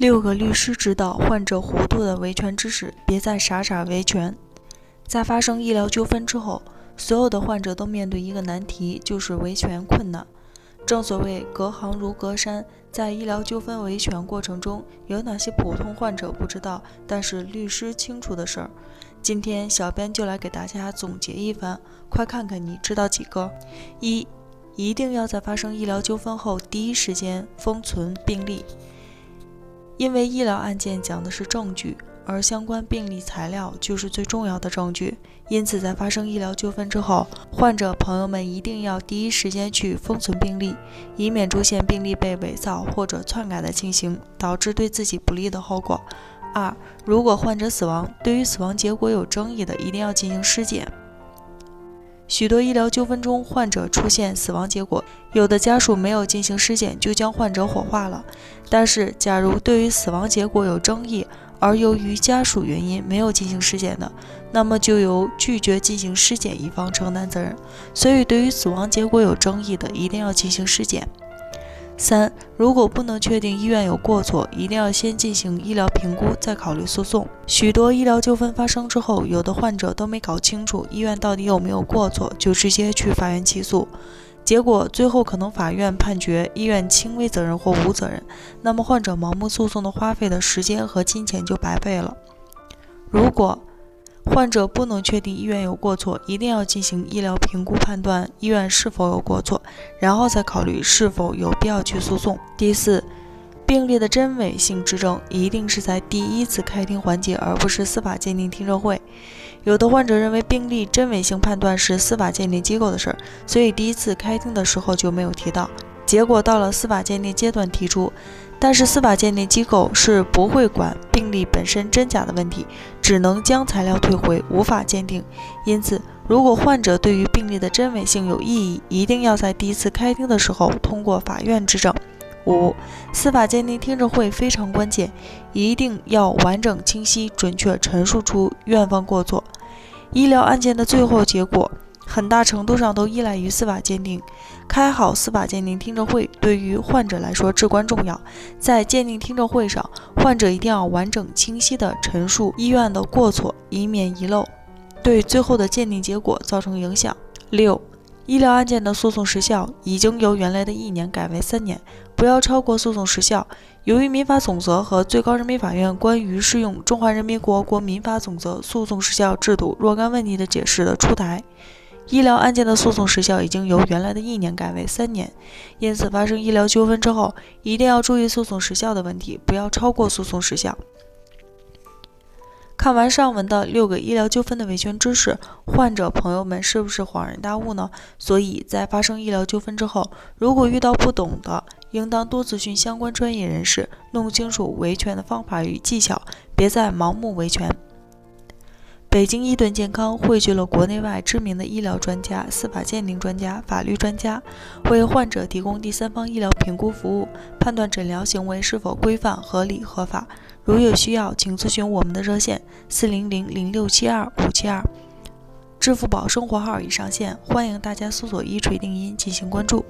六个律师指导患者糊涂的维权知识，别再傻傻维权。在发生医疗纠纷之后，所有的患者都面对一个难题，就是维权困难。正所谓隔行如隔山，在医疗纠纷维权过程中，有哪些普通患者不知道，但是律师清楚的事儿？今天小编就来给大家总结一番，快看看你知道几个？一，一定要在发生医疗纠纷后第一时间封存病历，因为医疗案件讲的是证据。而相关病历材料就是最重要的证据，因此在发生医疗纠纷之后，患者朋友们一定要第一时间去封存病历，以免出现病历被伪造或者篡改的情形，导致对自己不利的后果。二，如果患者死亡，对于死亡结果有争议的，一定要进行尸检。许多医疗纠纷中，患者出现死亡结果，有的家属没有进行尸检就将患者火化了。但是，假如对于死亡结果有争议，而由于家属原因没有进行尸检的，那么就由拒绝进行尸检一方承担责任。所以，对于死亡结果有争议的，一定要进行尸检。三，如果不能确定医院有过错，一定要先进行医疗评估，再考虑诉讼。许多医疗纠纷发生之后，有的患者都没搞清楚医院到底有没有过错，就直接去法院起诉。结果最后可能法院判决医院轻微责任或无责任，那么患者盲目诉讼的花费的时间和金钱就白费了。如果患者不能确定医院有过错，一定要进行医疗评估，判断医院是否有过错，然后再考虑是否有必要去诉讼。第四，病例的真伪性质证一定是在第一次开庭环节，而不是司法鉴定听证会。有的患者认为病例真伪性判断是司法鉴定机构的事儿，所以第一次开庭的时候就没有提到。结果到了司法鉴定阶段提出，但是司法鉴定机构是不会管病例本身真假的问题，只能将材料退回，无法鉴定。因此，如果患者对于病例的真伪性有异议，一定要在第一次开庭的时候通过法院质证。五、司法鉴定听证会非常关键，一定要完整、清晰、准确陈述出院方过错。医疗案件的最后结果，很大程度上都依赖于司法鉴定。开好司法鉴定听证会，对于患者来说至关重要。在鉴定听证会上，患者一定要完整、清晰地陈述医院的过错，以免遗漏，对最后的鉴定结果造成影响。六。医疗案件的诉讼时效已经由原来的一年改为三年，不要超过诉讼时效。由于民法总则和最高人民法院关于适用《中华人民共和国民法总则》诉讼时效制度若干问题的解释的出台，医疗案件的诉讼时效已经由原来的一年改为三年。因此，发生医疗纠纷之后，一定要注意诉讼时效的问题，不要超过诉讼时效。看完上文的六个医疗纠纷的维权知识，患者朋友们是不是恍然大悟呢？所以在发生医疗纠纷之后，如果遇到不懂的，应当多咨询相关专业人士，弄清楚维权的方法与技巧，别再盲目维权。北京伊顿健康汇聚了国内外知名的医疗专家、司法鉴定专家、法律专家，为患者提供第三方医疗评估服务，判断诊疗行为是否规范、合理、合法。如有需要，请咨询我们的热线：四零零零六七二五七二。支付宝生活号已上线，欢迎大家搜索“一锤定音”进行关注。